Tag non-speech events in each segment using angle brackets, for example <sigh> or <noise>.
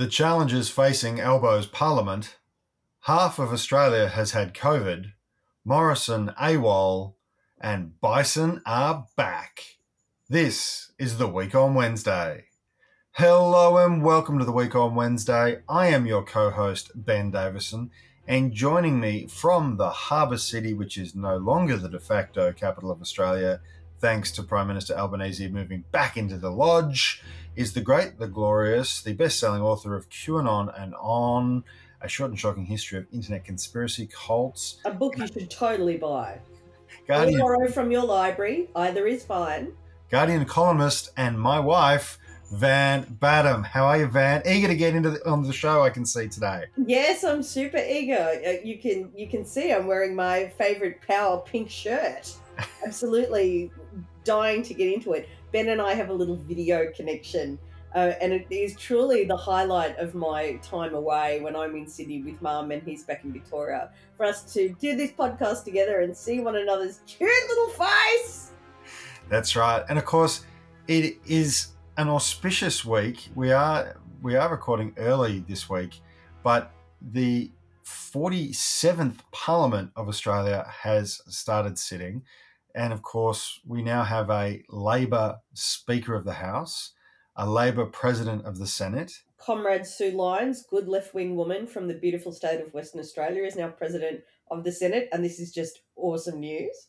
The challenges facing Albo's parliament. Half of Australia has had COVID. Morrison AWOL and Bison are back. This is the Week on Wednesday. Hello and welcome to the Week on Wednesday. I am your co host, Ben Davison, and joining me from the harbour city, which is no longer the de facto capital of Australia, thanks to Prime Minister Albanese moving back into the lodge, is the great, the glorious, the best selling author of QAnon and On, a short and shocking history of internet conspiracy cults. A book you should totally buy. Guardian, Or borrow from your library. Either is fine. Guardian columnist, and my wife, Van Badham. How are you, Van? Eager to get into the, on the show, I can see today. Yes, I'm super eager. Uh, You can you can see I'm wearing my favorite power pink shirt. Absolutely dying to get into it. Ben and I have a little video connection. Uh, and it is truly the highlight of my time away when I'm in Sydney with Mum and he's back in Victoria for us to do this podcast together and see one another's cute little face. That's right. And of course, it is an auspicious week. We are we are recording early this week, but the 47th Parliament of Australia has started sitting. And of course, we now have a Labor Speaker of the House, a Labor President of the Senate. Comrade Sue Lines, good left wing woman from the beautiful state of Western Australia, is now president of the Senate, and this is just awesome news.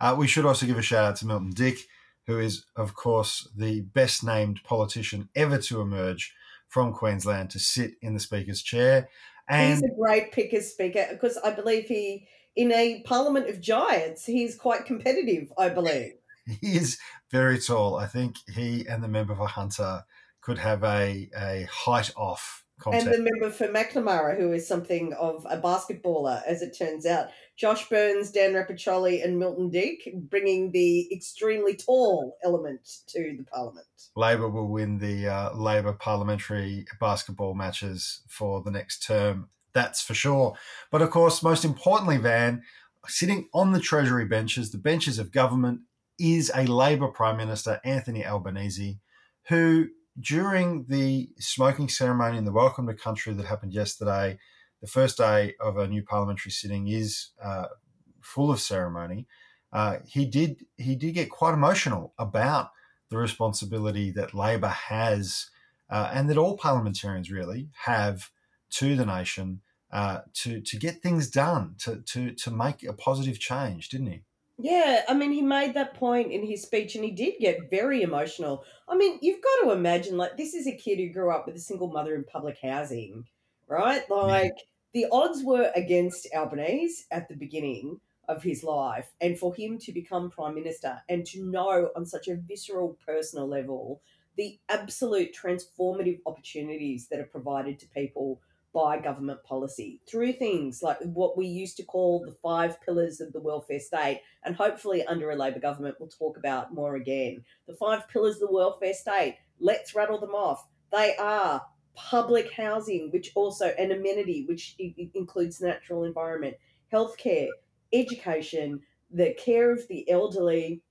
Uh, we should also give a shout out to Milton Dick, who is, of course, the best named politician ever to emerge from Queensland to sit in the Speaker's chair. And he's a great pick as speaker because I believe he, in a parliament of giants, he's quite competitive. I believe. he is very tall. I think he and the member for Hunter could have a, a height off contest. And the member for Macnamara, who is something of a basketballer, as it turns out. Josh Burns, Dan Repacholi, and Milton Dick bringing the extremely tall element to the parliament. Labor will win the uh, Labor parliamentary basketball matches for the next term. That's for sure. But of course, most importantly, Van, sitting on the Treasury benches, the benches of government, is a Labor Prime Minister, Anthony Albanese, who during the smoking ceremony and the welcome to country that happened yesterday, the first day of a new parliamentary sitting is uh, full of ceremony. Uh, he did he did get quite emotional about the responsibility that Labor has, uh, and that all parliamentarians really have to the nation uh, to to get things done, to to to make a positive change, didn't he? Yeah, I mean, he made that point in his speech and he did get very emotional. I mean, you've got to imagine, like, this is a kid who grew up with a single mother in public housing, right? Like, the odds were against Albanese at the beginning of his life. And for him to become Prime Minister and to know on such a visceral, personal level the absolute transformative opportunities that are provided to people by government policy through things like what we used to call the five pillars of the welfare state, and hopefully under a Labor government we'll talk about more again. The five pillars of the welfare state, let's rattle them off. They are public housing, which also an amenity, which includes natural environment, healthcare, education, the care of the elderly,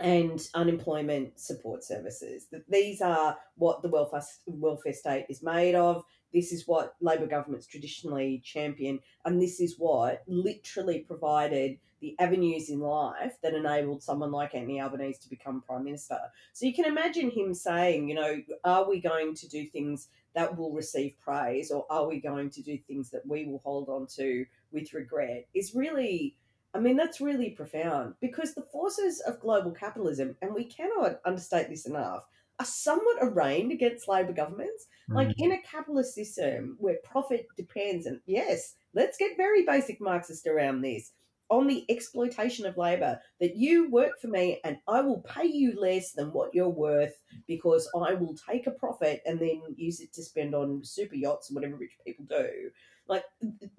and unemployment support services. These are what the welfare welfare state is made of. This is what Labor governments traditionally champion, and this is what literally provided the avenues in life that enabled someone like Anthony Albanese to become Prime Minister. So you can imagine him saying, you know, are we going to do things that will receive praise, or are we going to do things that we will hold on to with regret? Is really I mean, that's really profound because the forces of global capitalism, and we cannot understate this enough, are somewhat arraigned against Labor governments. Mm. Like in a capitalist system where profit depends, and yes, let's get very basic Marxist around this, on the exploitation of labor, that you work for me and I will pay you less than what you're worth because I will take a profit and then use it to spend on super yachts and whatever rich people do like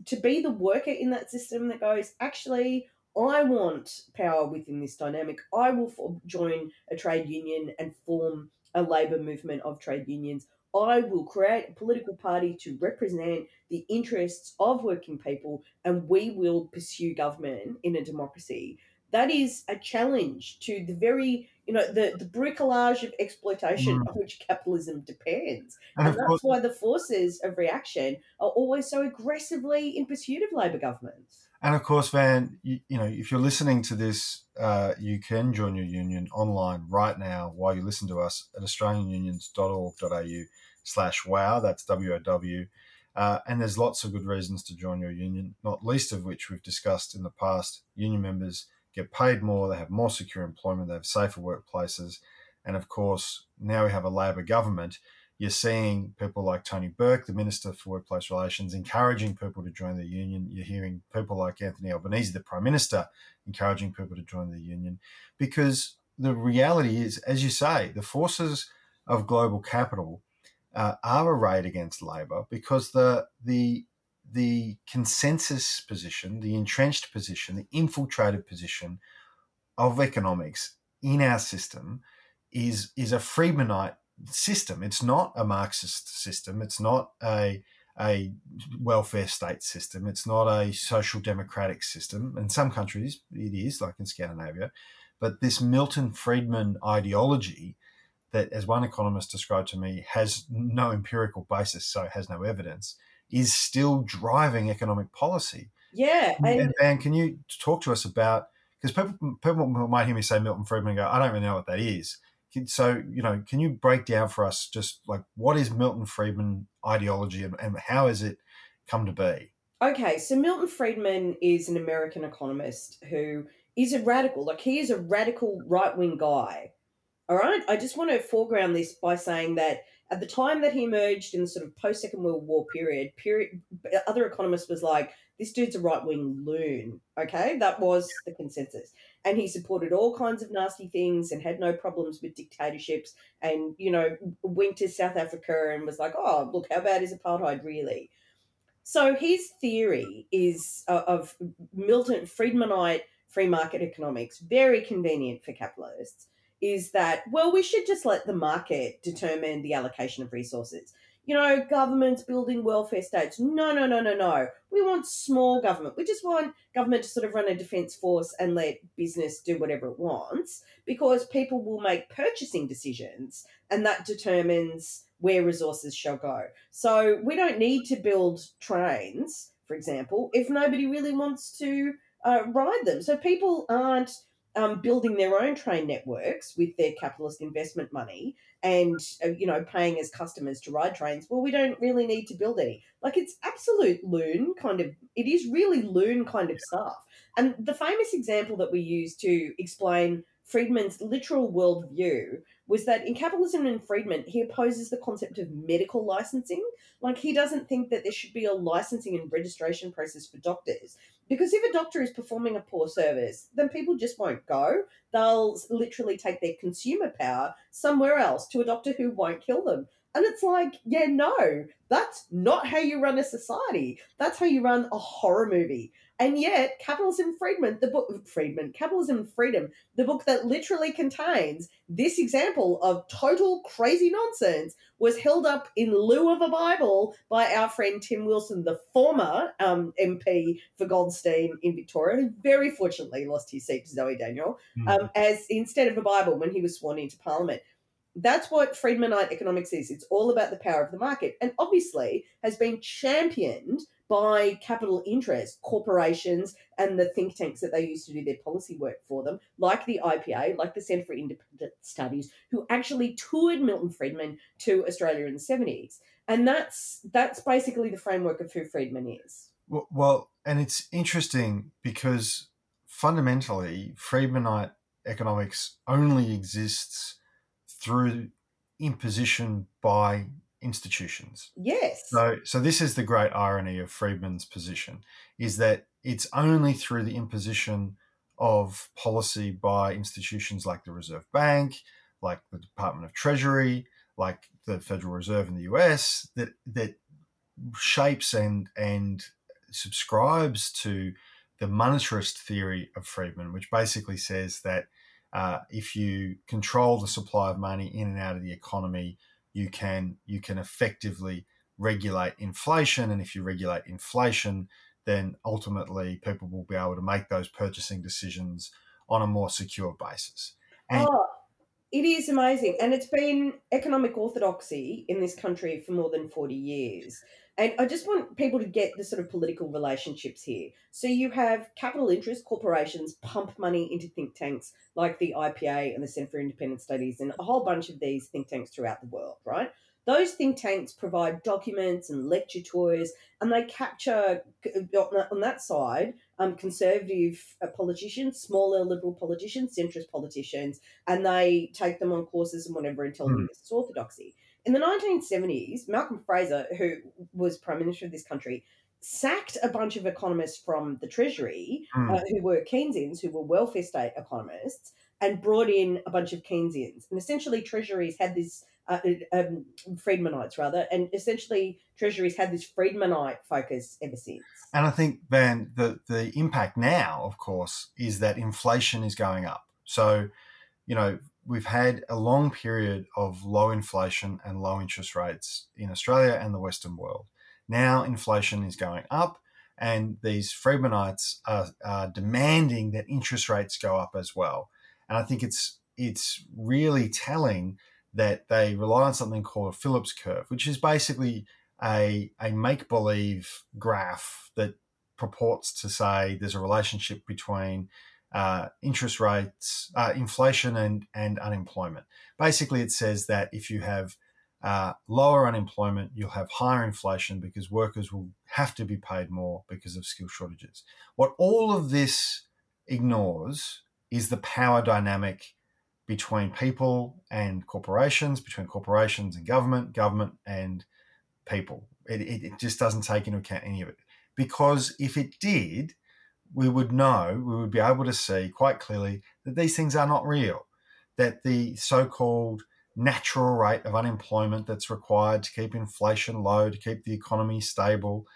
to be the worker in that system that goes actually i want power within this dynamic. I will for- join a trade union and form a labor movement of trade unions. I will create a political party to represent the interests of working people and we will pursue government in a democracy that is a challenge to the very you know the the bricolage of exploitation Mm. on which capitalism depends And and that's course, why the forces of reaction are always so aggressively in pursuit of labor governments and of course, Van, you, you know, if you're listening to this, uh, you can join your union online right now while you listen to us at australianunions.org.au slash wow. That's W-O-W. Uh, and there's lots of good reasons to join your union, not least of which we've discussed in the past. Union members get paid more, they have more secure employment, they have safer workplaces. And of course, now we have a Labor government. You're seeing people like Tony Burke, the Minister for Workplace Relations, encouraging people to join the union. You're hearing people like Anthony Albanese, the Prime Minister, encouraging people to join the union because the reality is, as you say, the forces of global capital uh, are arrayed against Labor because the the the consensus position, the entrenched position, the infiltrated position of economics in our system is is a Friedmanite system. It's not a Marxist system. It's not a a welfare state system. It's not a social democratic system. In some countries, it is, like in Scandinavia. But this Milton Friedman ideology, that, as one economist described to me, has no empirical basis, so has no evidence, is still driving economic policy. yeah and And can you talk to us about because people people might hear me say Milton Friedman and go, I don't really know what that is. So you know, can you break down for us just like what is Milton Friedman ideology and, and how has it come to be? Okay, so Milton Friedman is an American economist who is a radical. Like he is a radical right wing guy. All right. I just want to foreground this by saying that at the time that he emerged in the sort of post Second World War period, period, other economists was like, this dude's a right wing loon. Okay, that was the consensus, and he supported all kinds of nasty things and had no problems with dictatorships. And you know, went to South Africa and was like, oh, look, how bad is apartheid really? So his theory is uh, of Milton Friedmanite free market economics, very convenient for capitalists, is that, well, we should just let the market determine the allocation of resources. You know, governments building welfare states. No, no, no, no, no. We want small government. We just want government to sort of run a defense force and let business do whatever it wants because people will make purchasing decisions and that determines where resources shall go. So we don't need to build trains, for example, if nobody really wants to uh, ride them. So people aren't um, building their own train networks with their capitalist investment money and uh, you know paying as customers to ride trains. Well, we don't really need to build any. Like it's absolute loon kind of. It is really loon kind of stuff. And the famous example that we use to explain Friedman's literal worldview was that in Capitalism and Freedom, he opposes the concept of medical licensing. Like, he doesn't think that there should be a licensing and registration process for doctors. Because if a doctor is performing a poor service, then people just won't go. They'll literally take their consumer power somewhere else to a doctor who won't kill them. And it's like, yeah, no, that's not how you run a society. That's how you run a horror movie. And yet, Capitalism Freedom, the book Freedom, Capitalism and Freedom, the book that literally contains this example of total crazy nonsense, was held up in lieu of a Bible by our friend Tim Wilson, the former um, MP for Goldstein in Victoria, who very fortunately lost his seat to Zoe Daniel, um, as instead of a Bible when he was sworn into Parliament. That's what Friedmanite economics is. It's all about the power of the market, and obviously has been championed by capital interests, corporations, and the think tanks that they use to do their policy work for them, like the IPA, like the Centre for Independent Studies, who actually toured Milton Friedman to Australia in the 70s. And that's that's basically the framework of who Friedman is. Well, well, and it's interesting because fundamentally, Friedmanite economics only exists through imposition by institutions. Yes. So, so this is the great irony of Friedman's position: is that it's only through the imposition of policy by institutions like the Reserve Bank, like the Department of Treasury, like the Federal Reserve in the US, that that shapes and and subscribes to the monetarist theory of Friedman, which basically says that uh, if you control the supply of money in and out of the economy, you can you can effectively regulate inflation, and if you regulate inflation, then ultimately people will be able to make those purchasing decisions on a more secure basis. And oh, it is amazing. And it's been economic orthodoxy in this country for more than 40 years. And I just want people to get the sort of political relationships here. So you have capital interest corporations pump money into think tanks like the IPA and the Centre for Independent Studies and a whole bunch of these think tanks throughout the world, right? Those think tanks provide documents and lecture tours, and they capture on that side um, conservative uh, politicians, smaller liberal politicians, centrist politicians, and they take them on courses and whatever and tell them hmm. this is orthodoxy. In the 1970s, Malcolm Fraser, who was Prime Minister of this country, sacked a bunch of economists from the Treasury mm. uh, who were Keynesians, who were welfare state economists, and brought in a bunch of Keynesians. And essentially, Treasuries had this, uh, um, Friedmanites rather, and essentially, Treasuries had this Friedmanite focus ever since. And I think, Van, the, the impact now, of course, is that inflation is going up. So, you know, we've had a long period of low inflation and low interest rates in Australia and the Western world. Now inflation is going up, and these Friedmanites are, are demanding that interest rates go up as well. And I think it's it's really telling that they rely on something called a Phillips curve, which is basically a, a make believe graph that purports to say there's a relationship between uh, interest rates, uh, inflation, and, and unemployment. Basically, it says that if you have uh, lower unemployment, you'll have higher inflation because workers will have to be paid more because of skill shortages. What all of this ignores is the power dynamic between people and corporations, between corporations and government, government and people. It, it, it just doesn't take into account any of it. Because if it did, we would know, we would be able to see quite clearly that these things are not real, that the so called natural rate of unemployment that's required to keep inflation low, to keep the economy stable,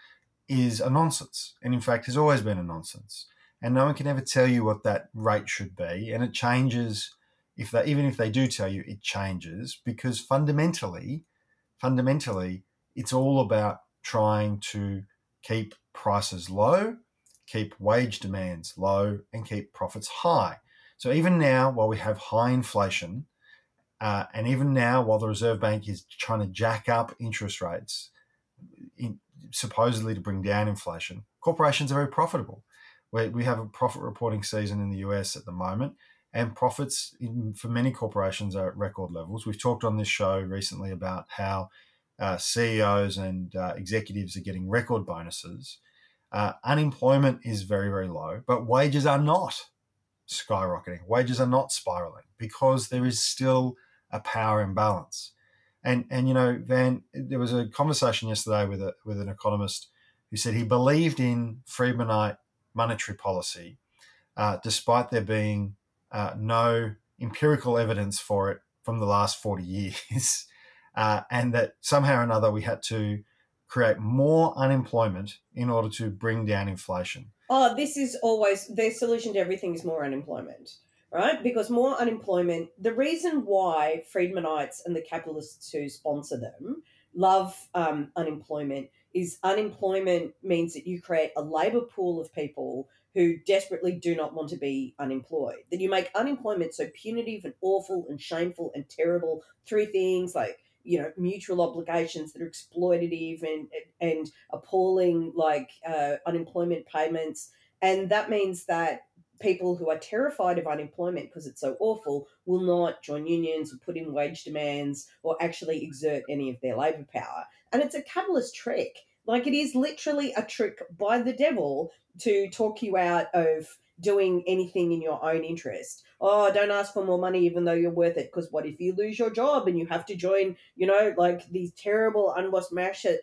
is a nonsense. And in fact, has always been a nonsense. And no one can ever tell you what that rate should be. And it changes if they even if they do tell you it changes because fundamentally, fundamentally, it's all about trying to keep prices low keep wage demands low and keep profits high. So even now, while we have high inflation, uh, and even now, while the Reserve Bank is trying to jack up interest rates, in, supposedly to bring down inflation, corporations are very profitable. We, we have a profit reporting season in the US at the moment, and profits in, for many corporations are at record levels. We've talked on this show recently about how uh, CEOs and uh, executives are getting record bonuses. Uh, unemployment is very, very low, but wages are not skyrocketing. Wages are not spiraling because there is still a power imbalance. And and you know, Van, there was a conversation yesterday with a with an economist who said he believed in Friedmanite monetary policy, uh, despite there being uh, no empirical evidence for it from the last forty <laughs> years, uh, and that somehow or another we had to create more unemployment in order to bring down inflation. Oh, this is always their solution to everything is more unemployment, right? Because more unemployment, the reason why Friedmanites and the capitalists who sponsor them love um, unemployment is unemployment means that you create a labor pool of people who desperately do not want to be unemployed. That you make unemployment so punitive and awful and shameful and terrible. Through things like you know mutual obligations that are exploitative and and appalling like uh, unemployment payments. And that means that people who are terrified of unemployment because it's so awful will not join unions or put in wage demands or actually exert any of their labor power. And it's a capitalist trick like it is literally a trick by the devil to talk you out of doing anything in your own interest. Oh, don't ask for more money even though you're worth it. Because what if you lose your job and you have to join, you know, like these terrible unwashed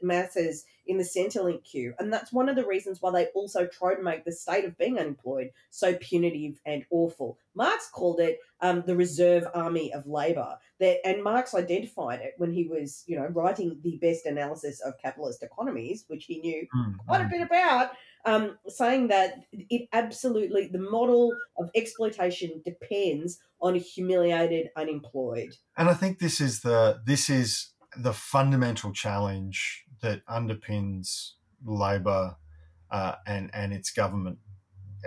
masses in the Centrelink queue? And that's one of the reasons why they also try to make the state of being unemployed so punitive and awful. Marx called it um, the reserve army of labor. That and Marx identified it when he was, you know, writing the best analysis of capitalist economies, which he knew mm-hmm. quite a bit about um, saying that it absolutely the model of exploitation depends on a humiliated unemployed. And I think this is the this is the fundamental challenge that underpins Labor uh, and and its government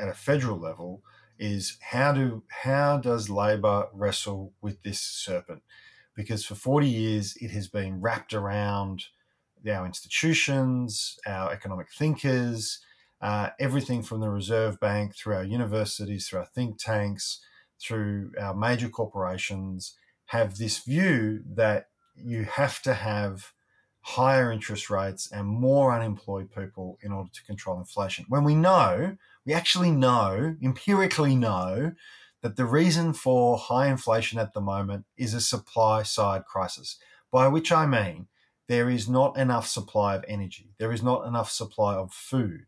at a federal level is how do how does Labor wrestle with this serpent? Because for 40 years it has been wrapped around our institutions, our economic thinkers, uh, everything from the Reserve Bank through our universities, through our think tanks, through our major corporations, have this view that you have to have higher interest rates and more unemployed people in order to control inflation. When we know, we actually know, empirically know, that the reason for high inflation at the moment is a supply side crisis, by which I mean there is not enough supply of energy, there is not enough supply of food.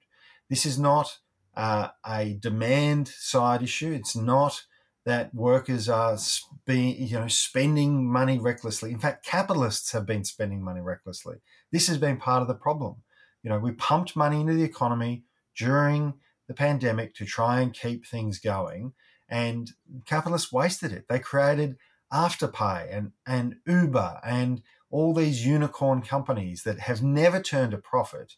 This is not uh, a demand side issue. It's not that workers are being, you know, spending money recklessly. In fact, capitalists have been spending money recklessly. This has been part of the problem. You know, we pumped money into the economy during the pandemic to try and keep things going, and capitalists wasted it. They created Afterpay and and Uber and all these unicorn companies that have never turned a profit,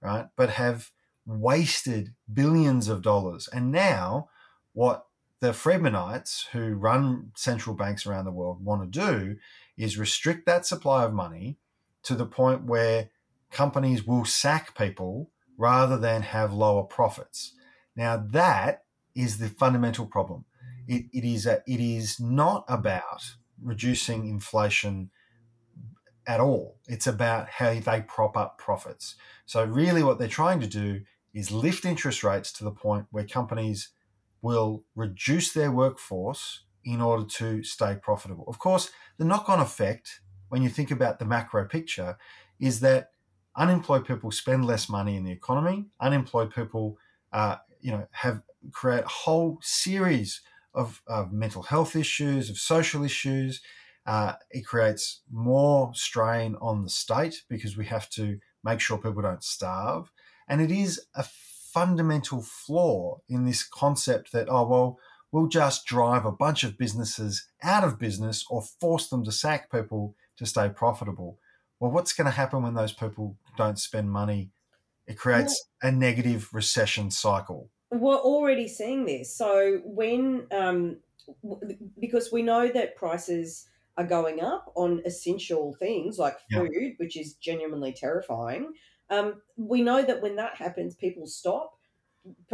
right? But have wasted billions of dollars. And now, what the Friedmanites who run central banks around the world want to do is restrict that supply of money to the point where companies will sack people rather than have lower profits. Now that is the fundamental problem. It, it is a, it is not about reducing inflation at all. It's about how they prop up profits. So really, what they're trying to do is lift interest rates to the point where companies will reduce their workforce in order to stay profitable. Of course, the knock on effect, when you think about the macro picture, is that unemployed people spend less money in the economy. Unemployed people, uh, you know, have create a whole series of, of mental health issues, of social issues. Uh, it creates more strain on the state because we have to make sure people don't starve. And it is a fundamental flaw in this concept that, oh, well, we'll just drive a bunch of businesses out of business or force them to sack people to stay profitable. Well, what's going to happen when those people don't spend money? It creates a negative recession cycle. We're already seeing this. So, when, um, because we know that prices are going up on essential things like food, yeah. which is genuinely terrifying. Um, we know that when that happens, people stop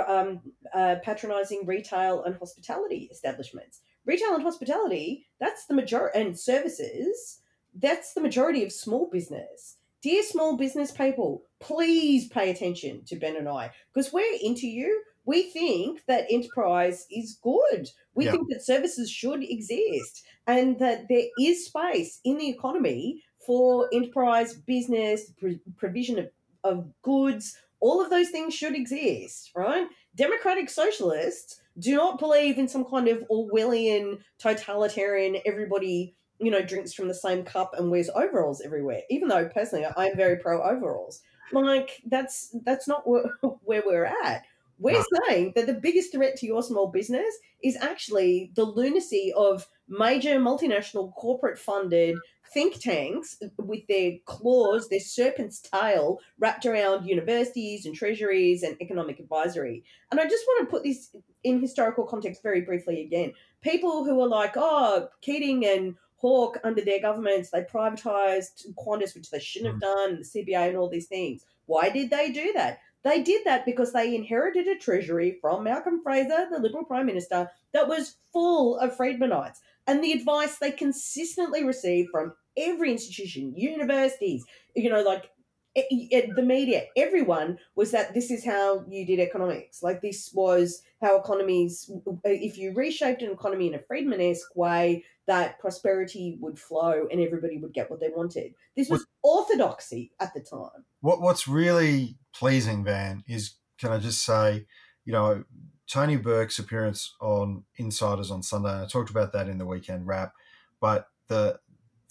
um, uh, patronizing retail and hospitality establishments. Retail and hospitality, that's the majority, and services, that's the majority of small business. Dear small business people, please pay attention to Ben and I because we're into you. We think that enterprise is good. We yeah. think that services should exist and that there is space in the economy for enterprise business, provision of of goods, all of those things should exist, right? Democratic socialists do not believe in some kind of Orwellian totalitarian everybody you know drinks from the same cup and wears overalls everywhere even though personally i'm very pro overalls. Like that's that's not where, <laughs> where we're at. We're saying that the biggest threat to your small business is actually the lunacy of major multinational corporate funded think tanks with their claws, their serpent's tail wrapped around universities and treasuries and economic advisory. And I just want to put this in historical context very briefly again. People who are like, oh, Keating and Hawke under their governments, they privatized Qantas, which they shouldn't have mm. done, the CBA and all these things. Why did they do that? They did that because they inherited a treasury from Malcolm Fraser, the Liberal Prime Minister, that was full of Friedmanites and the advice they consistently receive from every institution, universities, you know, like the media, everyone was that this is how you did economics. Like this was how economies, if you reshaped an economy in a Friedman-esque way, that prosperity would flow and everybody would get what they wanted. This was orthodoxy at the time. What What's really pleasing, Van, is can I just say, you know, Tony Burke's appearance on Insiders on Sunday. I talked about that in the weekend wrap, but the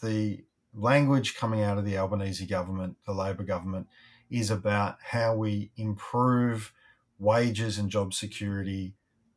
the language coming out of the Albanese government, the Labor government, is about how we improve wages and job security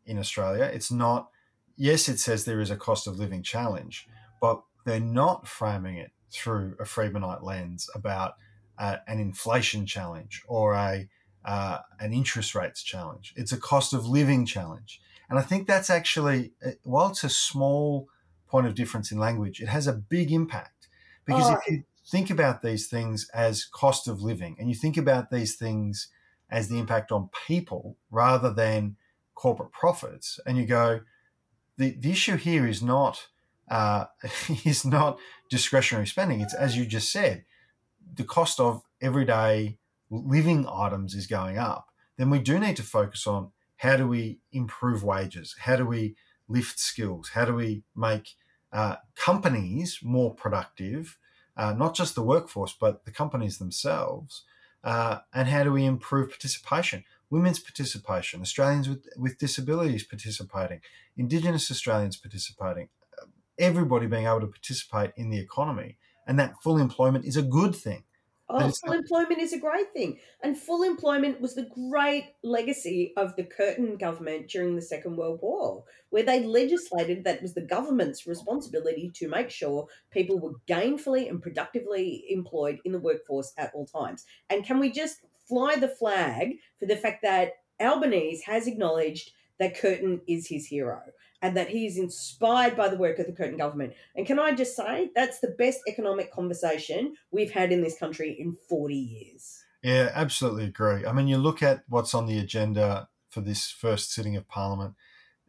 in Australia. It's not. Yes, it says there is a cost of living challenge, but they're not framing it through a Friedmanite lens about an inflation challenge or a uh, an interest rates challenge. It's a cost of living challenge. And I think that's actually, uh, while it's a small point of difference in language, it has a big impact. Because oh. if you think about these things as cost of living and you think about these things as the impact on people rather than corporate profits, and you go, the, the issue here is not uh, <laughs> is not discretionary spending. It's as you just said, the cost of everyday living items is going up. Then we do need to focus on how do we improve wages? How do we lift skills? How do we make uh, companies more productive? Uh, not just the workforce, but the companies themselves. Uh, and how do we improve participation? Women's participation, Australians with, with disabilities participating, Indigenous Australians participating, everybody being able to participate in the economy. And that full employment is a good thing. Oh, full employment is a great thing. And full employment was the great legacy of the Curtin government during the Second World War, where they legislated that it was the government's responsibility to make sure people were gainfully and productively employed in the workforce at all times. And can we just fly the flag for the fact that Albanese has acknowledged that Curtin is his hero? And that he is inspired by the work of the Curtin government. And can I just say, that's the best economic conversation we've had in this country in 40 years. Yeah, absolutely agree. I mean, you look at what's on the agenda for this first sitting of Parliament.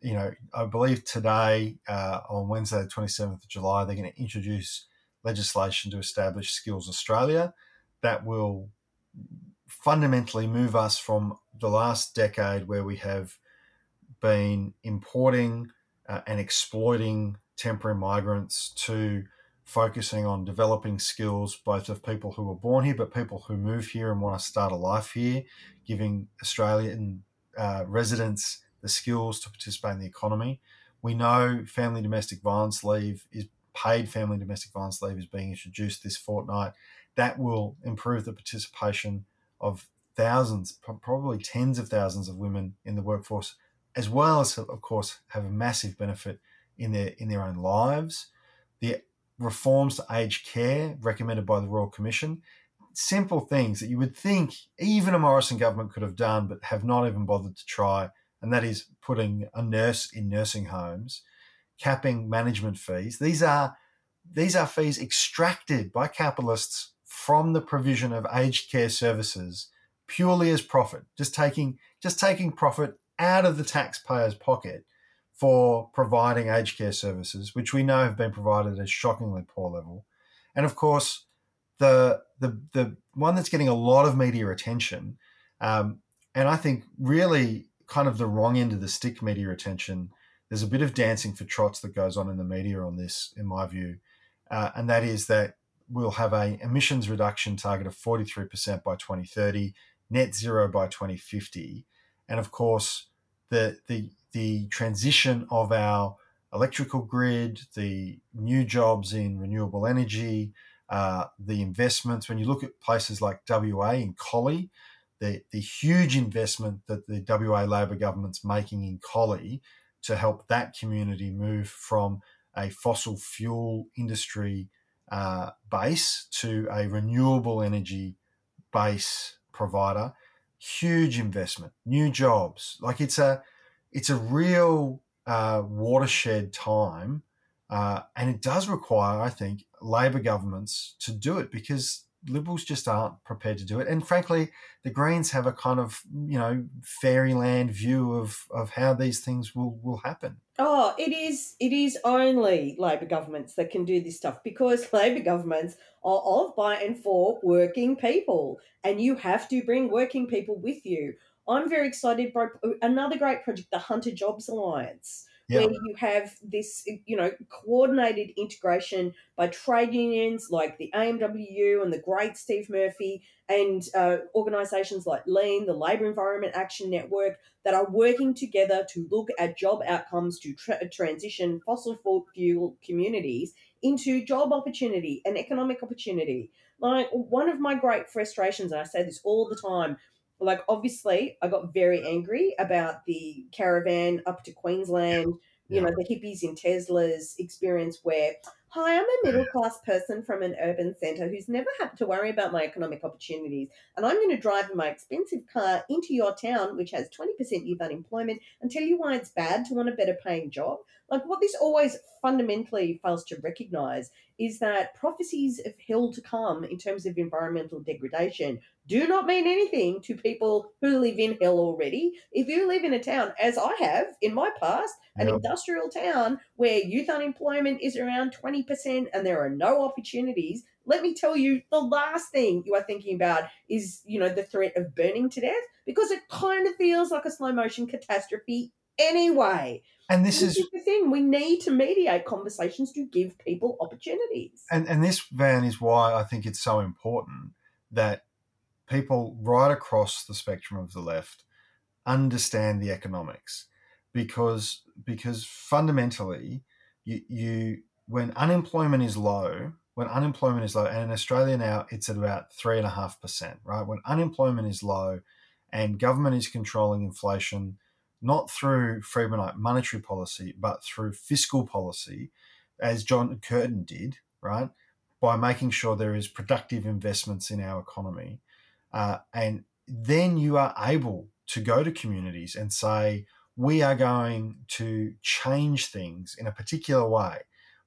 You know, I believe today, uh, on Wednesday, the 27th of July, they're going to introduce legislation to establish Skills Australia that will fundamentally move us from the last decade where we have been importing uh, and exploiting temporary migrants to focusing on developing skills both of people who were born here but people who move here and want to start a life here giving australian uh, residents the skills to participate in the economy. We know family domestic violence leave is paid family domestic violence leave is being introduced this fortnight. That will improve the participation of thousands probably tens of thousands of women in the workforce as well as of course have a massive benefit in their in their own lives. The reforms to aged care recommended by the Royal Commission, simple things that you would think even a Morrison government could have done, but have not even bothered to try, and that is putting a nurse in nursing homes, capping management fees. These are these are fees extracted by capitalists from the provision of aged care services purely as profit, just taking just taking profit out of the taxpayer's pocket for providing aged care services, which we know have been provided at a shockingly poor level. And of course, the the the one that's getting a lot of media attention, um, and I think really kind of the wrong end of the stick media attention. There's a bit of dancing for trots that goes on in the media on this, in my view, uh, and that is that we'll have a emissions reduction target of 43% by 2030, net zero by 2050, and of course the the the transition of our electrical grid, the new jobs in renewable energy, uh, the investments. When you look at places like WA in Collie, the, the huge investment that the WA Labor government's making in Collie to help that community move from a fossil fuel industry uh, base to a renewable energy base provider huge investment, new jobs. Like it's a it's a real uh, watershed time, uh, and it does require, I think, Labor governments to do it because Liberals just aren't prepared to do it. And frankly, the Greens have a kind of you know fairyland view of of how these things will will happen. Oh, it is it is only Labor governments that can do this stuff because <laughs> Labor governments are of, by, and for working people, and you have to bring working people with you. I'm very excited by another great project, the Hunter Jobs Alliance yeah. where you have this, you know, coordinated integration by trade unions like the AMWU and the great Steve Murphy and uh, organisations like LEAN, the Labour Environment Action Network, that are working together to look at job outcomes to tra- transition fossil fuel communities into job opportunity and economic opportunity. Like one of my great frustrations, and I say this all the time, like obviously I got very angry about the caravan up to Queensland, you yeah. know, the hippies in Teslas experience where Hi, I'm a middle class person from an urban centre who's never had to worry about my economic opportunities, and I'm going to drive in my expensive car into your town, which has 20% youth unemployment, and tell you why it's bad to want a better paying job. Like, what this always fundamentally fails to recognise is that prophecies of hell to come in terms of environmental degradation do not mean anything to people who live in hell already. If you live in a town, as I have in my past, an Yep. industrial town where youth unemployment is around 20% and there are no opportunities, let me tell you, the last thing you are thinking about is, you know, the threat of burning to death because it kind of feels like a slow motion catastrophe anyway. And this This is is the thing. We need to mediate conversations to give people opportunities. and, and this van is why I think it's so important that people right across the spectrum of the left understand the economics because because fundamentally you, you when unemployment is low when unemployment is low and in australia now it's at about three and a half percent right? When unemployment is low and government is controlling inflation not through Friedmanite monetary policy but through fiscal policy as john curtin did right? By making sure there is productive investments in our economy uh, and then you are able to go to communities and say, we are going to change things in a particular way.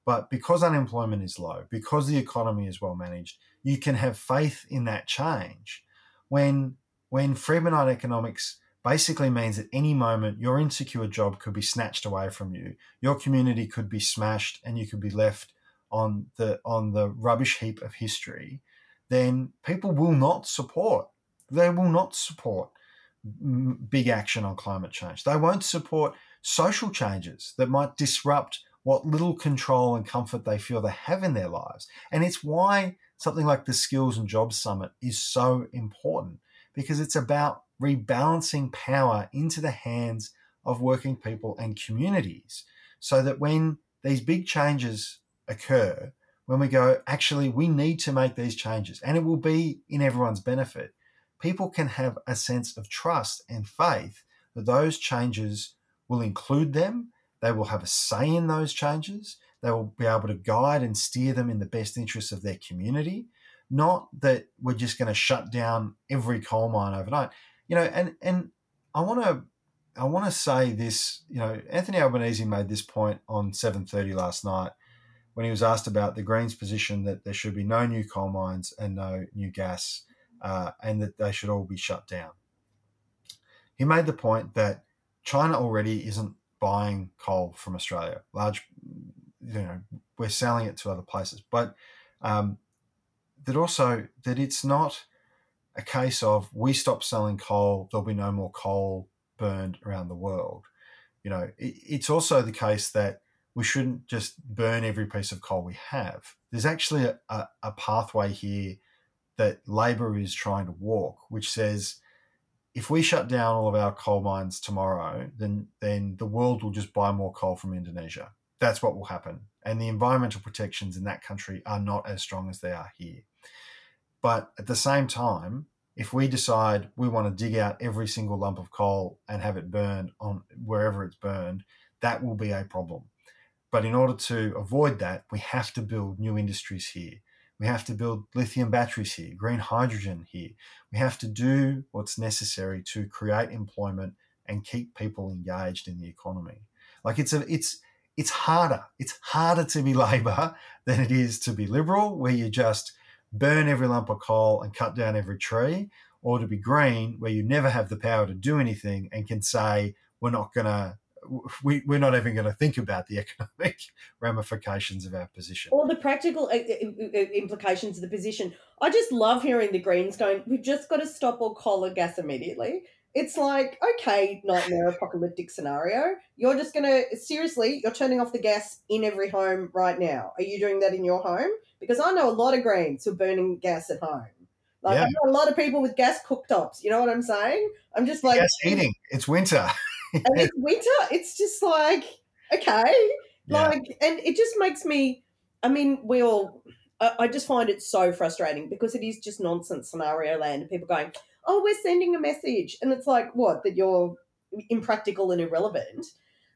But because unemployment is low, because the economy is well managed, you can have faith in that change. When when Friedmanite economics basically means at any moment your insecure job could be snatched away from you, your community could be smashed, and you could be left on the on the rubbish heap of history, then people will not support. They will not support big action on climate change. They won't support social changes that might disrupt what little control and comfort they feel they have in their lives. And it's why something like the Skills and Jobs Summit is so important because it's about rebalancing power into the hands of working people and communities so that when these big changes occur, when we go, actually, we need to make these changes and it will be in everyone's benefit, people can have a sense of trust and faith that those changes will include them, they will have a say in those changes, they will be able to guide and steer them in the best interests of their community. Not that we're just going to shut down every coal mine overnight. You know, and and I want to I want to say this, you know, Anthony Albanese made this point on 7:30 last night when he was asked about the Greens' position that there should be no new coal mines and no new gas, uh, and that they should all be shut down. He made the point that China already isn't buying coal from Australia. Large, you know, we're selling it to other places, but um, that also that it's not a case of we stop selling coal, there'll be no more coal burned around the world. You know, it, it's also the case that we shouldn't just burn every piece of coal we have. There's actually a, a, a pathway here that Labor is trying to walk, which says if we shut down all of our coal mines tomorrow, then then the world will just buy more coal from Indonesia. That's what will happen. And the environmental protections in that country are not as strong as they are here. But at the same time, if we decide we want to dig out every single lump of coal and have it burned on wherever it's burned, that will be a problem. But in order to avoid that, we have to build new industries here. We have to build lithium batteries here, green hydrogen here. We have to do what's necessary to create employment and keep people engaged in the economy. Like it's a it's it's harder. It's harder to be <laughs> Labor than it is to be Liberal, where you just burn every lump of coal and cut down every tree, or to be Green, where you never have the power to do anything and can say we're not going to we, we're not even going to think about the <laughs> economic ramifications of our position. Or the practical uh, uh, uh, implications of the position. I just love hearing the Greens going, we've just got to stop all coal and gas immediately. It's like, okay, nightmare apocalyptic scenario. You're just going to, seriously, you're turning off the gas in every home right now. Are you doing that in your home? Because I know a lot of Greens who are burning gas at home. Like, Yeah. I know a lot of people with gas cooktops. You know what I'm saying? I'm just like, gas heating. It's winter. <laughs> and it's <laughs> winter. It's just like, okay. Yeah. Like, and it just makes me, I mean, we all, I, I just find it so frustrating because it is just nonsense scenario land and people going, oh, we're sending a message. And it's like, what, that you're impractical and irrelevant?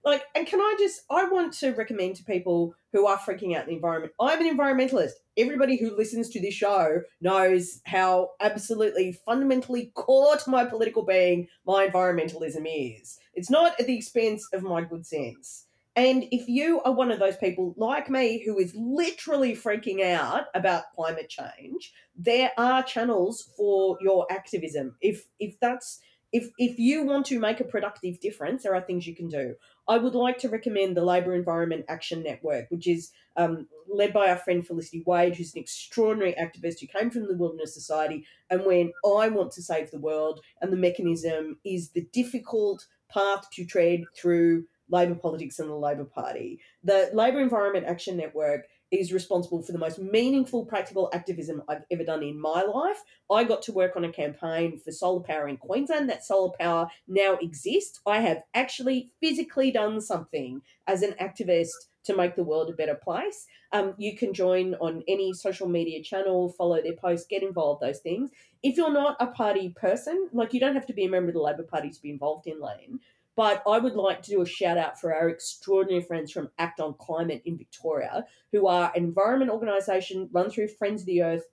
Like, and can I just, I want to recommend to people who are freaking out the environment. I'm an environmentalist. Everybody who listens to this show knows how absolutely fundamentally core to my political being my environmentalism is. It's not at the expense of my good sense. And if you are one of those people like me who is literally freaking out about climate change, there are channels for your activism. If if that's if if you want to make a productive difference, there are things you can do. I would like to recommend the Labor Environment Action Network, which is um, led by our friend Felicity Wade, who's an extraordinary activist who came from the Wilderness Society. And when I want to save the world, and the mechanism is the difficult path to tread through Labor politics and the Labor Party. The Labor Environment Action Network is responsible for the most meaningful practical activism I've ever done in my life. I got to work on a campaign for solar power in Queensland. That solar power now exists. I have actually physically done something as an activist to make the world a better place. Um, you can join on any social media channel, follow their posts, get involved, those things. If you're not a party person, like you don't have to be a member of the Labor Party to be involved in LEAN, but I would like to do a shout out for our extraordinary friends from Act on Climate in Victoria, who are an environment organisation run through Friends of the Earth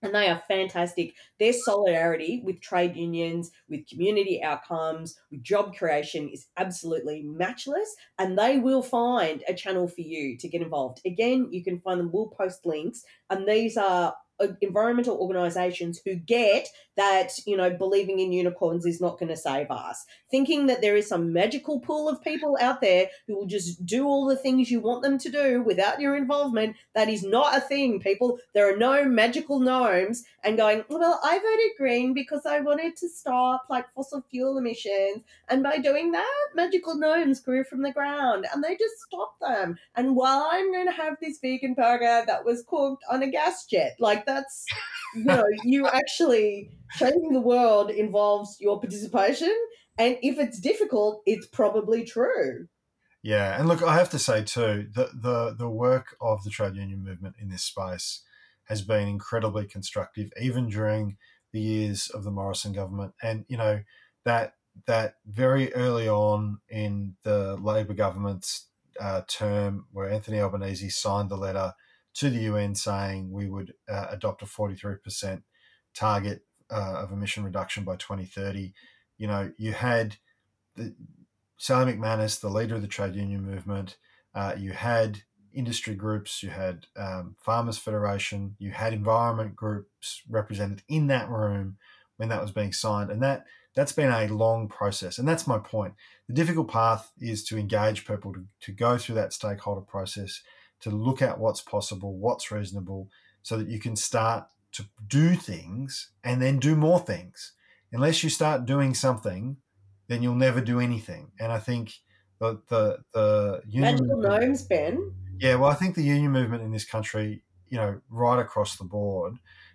and they are fantastic. Their solidarity with trade unions, with community outcomes, with job creation is absolutely matchless, and they will find a channel for you to get involved. Again, you can find them, we'll post links, and these are uh, environmental organizations who get that you know believing in unicorns is not going to save us. Thinking that there is some magical pool of people out there who will just do all the things you want them to do without your involvement that is not a thing people. There are no magical gnomes and going well i voted green because i wanted to stop like fossil fuel emissions. And by doing that magical gnomes grew from the ground and they just stopped them. And while i'm going to have this vegan burger that was cooked on a gas jet like that's you know you actually changing the world involves your participation and if it's difficult it's probably true. Yeah and look i have to say too the the, the work of the trade union movement in this space has been incredibly constructive even during the years of the morrison government. And you know that that very early on in the labor government's uh, term where anthony albanese signed the letter to the UN saying we would uh, adopt a 43% target uh, of emission reduction by 2030. You know, you had the, Sally McManus, the leader of the trade union movement, uh, you had industry groups, you had um, Farmers Federation, you had environment groups represented in that room when that was being signed, and that that's been a long process. And that's my point. The difficult path is to engage people to, to go through that stakeholder process to look at what's possible, what's reasonable, so that you can start to do things and then do more things. Unless you start doing something, then you'll never do anything. And I think the the the union magical gnomes, Ben. Yeah, well, I think the union movement in this country, you know, right across the board,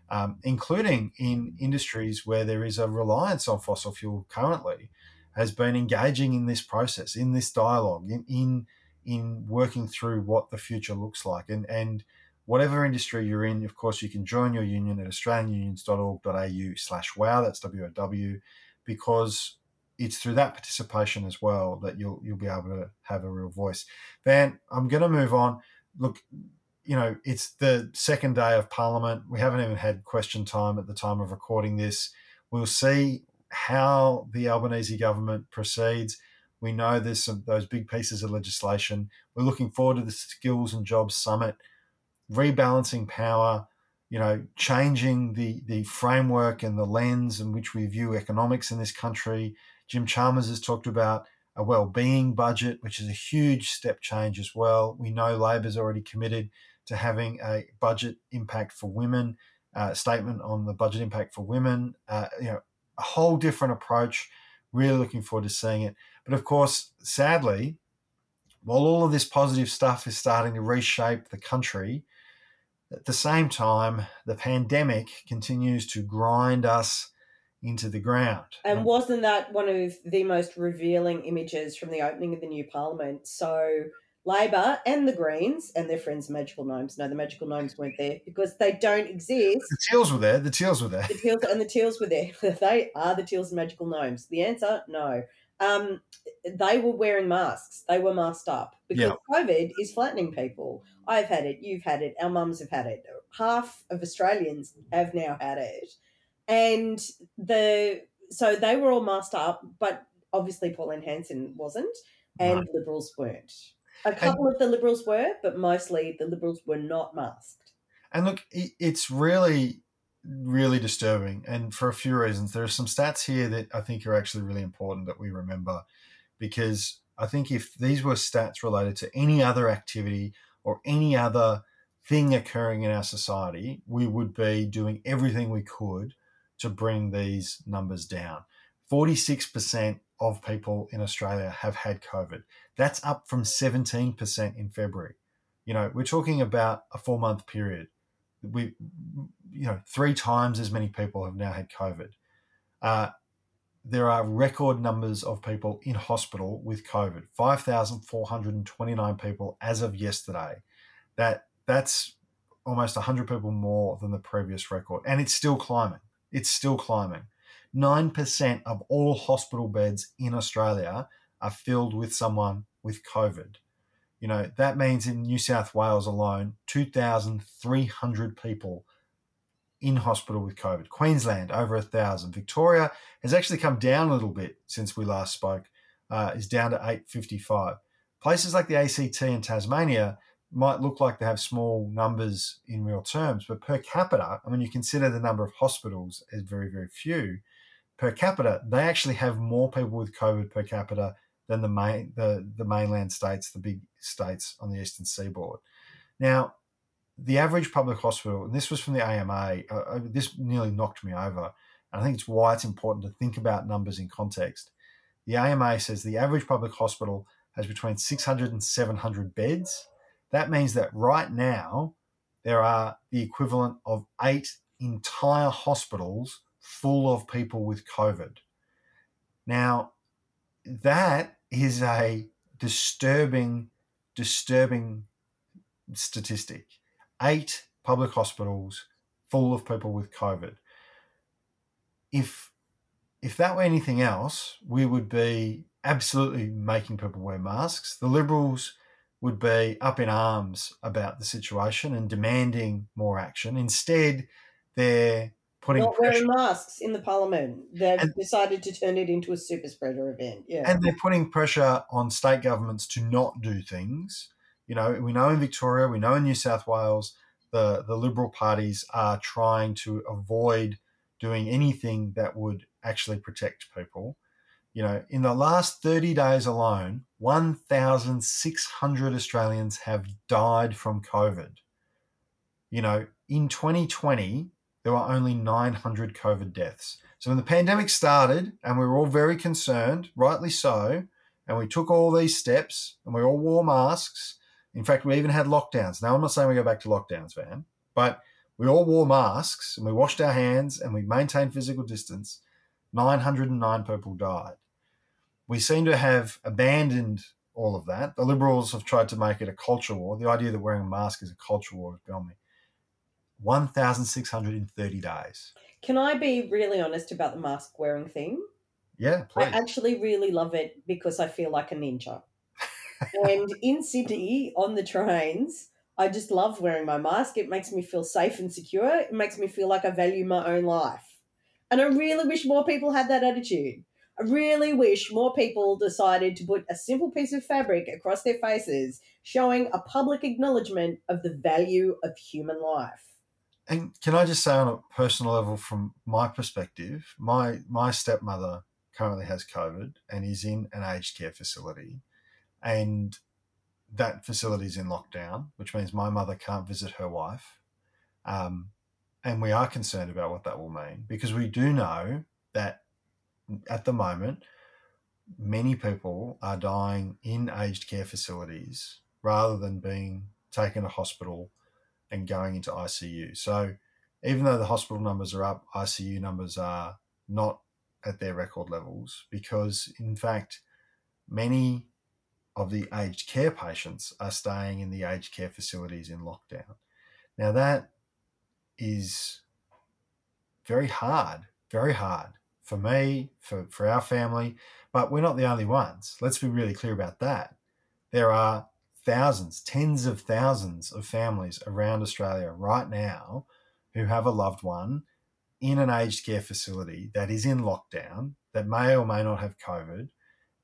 um, including in industries where there is a reliance on fossil fuel currently, has been engaging in this process, in this dialogue, in, in in working through what the future looks like. And, and whatever industry you're in, of course, you can join your union at australianunions.org.au slash wow, that's W-O-W, because it's through that participation as well that you'll you'll be able to have a real voice. Van, I'm going to move on. Look, you know, it's the second day of Parliament. We haven't even had question time at the time of recording this. We'll see how the Albanese government proceeds. We know there's some those big pieces of legislation. We're looking forward to the Skills and Jobs Summit, rebalancing power, you know, changing the the framework and the lens in which we view economics in this country. Jim Chalmers has talked about a well-being budget, which is a huge step change as well. We know Labor's already committed to having a budget impact for women, uh, statement on the budget impact for women. Uh, you know, a whole different approach. Really looking forward to seeing it. But of course, sadly, while all of this positive stuff is starting to reshape the country, at the same time, the pandemic continues to grind us into the ground. And wasn't that one of the most revealing images from the opening of the new parliament? So Labor and the Greens and their friends Magical Gnomes. No, the Magical Gnomes weren't there because they don't exist. The Teals were there. The Teals were there. The Teals and the Teals were there. <laughs> they are the Teals and Magical Gnomes. The answer, no. Um, they were wearing masks. They were masked up because COVID is flattening people. I've had it. You've had it. Our mums have had it. Half of Australians have now had it, and the so they were all masked up, but obviously Pauline Hanson wasn't, and right. Liberals weren't. A couple and, of the Liberals were, but mostly the Liberals were not masked. And look, it's really really disturbing. And for a few reasons, there are some stats here that I think are actually really important that we remember because I think if these were stats related to any other activity or any other thing occurring in our society, we would be doing everything we could to bring these numbers down. 46% of people in Australia have had COVID. That's up from 17% in February. You know, we're talking about a four month period. We you know, three times as many people have now had COVID. Uh, there are record numbers of people in hospital with COVID 5,429 people as of yesterday. That That's almost 100 people more than the previous record. And it's still climbing. It's still climbing. 9% of all hospital beds in Australia are filled with someone with COVID. You know, that means in New South Wales alone, 2,300 people in hospital with COVID. Queensland, over a thousand. Victoria has actually come down a little bit since we last spoke, uh, is down to 855. Places like the ACT and Tasmania might look like they have small numbers in real terms, but per capita, I mean, you consider the number of hospitals as very, very few. Per capita, they actually have more people with COVID per capita than the main the, the mainland states, the big states on the eastern seaboard. Now, the average public hospital, and this was from the AMA, uh, uh, this nearly knocked me over. And I think it's why it's important to think about numbers in context. The AMA says the average public hospital has between 600 and 700 beds. That means that right now, there are the equivalent of eight entire hospitals full of people with COVID. Now, that is a disturbing, disturbing statistic eight public hospitals full of people with COVID. If if that were anything else, we would be absolutely making people wear masks. The Liberals would be up in arms about the situation and demanding more action. Instead, they're putting not wearing masks in the parliament. They've and, decided to turn it into a super spreader event. Yeah, and they're putting pressure on state governments to not do things you know, we know in Victoria, we know in New South Wales, the, the Liberal parties are trying to avoid doing anything that would actually protect people. You know, in the last 30 days alone, 1,600 Australians have died from COVID. You know, in 2020, there were only 900 COVID deaths. So when the pandemic started, and we were all very concerned, rightly so, and we took all these steps and we all wore masks in fact, we even had lockdowns. Now, I'm not saying we go back to lockdowns, Van, but we all wore masks and we washed our hands and we maintained physical distance. 909 people died. We seem to have abandoned all of that. The Liberals have tried to make it a culture war. The idea that wearing a mask is a culture war is beyond me. 1,630 days. Can I be really honest about the mask wearing thing? Yeah, please. I actually really love it because I feel like a ninja and in Sydney on the trains, I just love wearing my mask. It makes me feel safe and secure. It makes me feel like I value my own life. And I really wish more people had that attitude. I really wish more people decided to put a simple piece of fabric across their faces, showing a public acknowledgement of the value of human life. And can I just say, on a personal level, from my perspective, my my stepmother currently has COVID and is in an aged care facility and that facility is in lockdown, which means my mother can't visit her wife. Um, and we are concerned about what that will mean because we do know that at the moment, many people are dying in aged care facilities rather than being taken to hospital and going into ICU. So, even though the hospital numbers are up, ICU numbers are not at their record levels because, in fact, many of the aged care patients are staying in the aged care facilities in lockdown. Now, that is very hard, very hard for me, for, for our family, but we're not the only ones. Let's be really clear about that. There are thousands, tens of thousands of families around Australia right now who have a loved one in an aged care facility that is in lockdown that may or may not have COVID.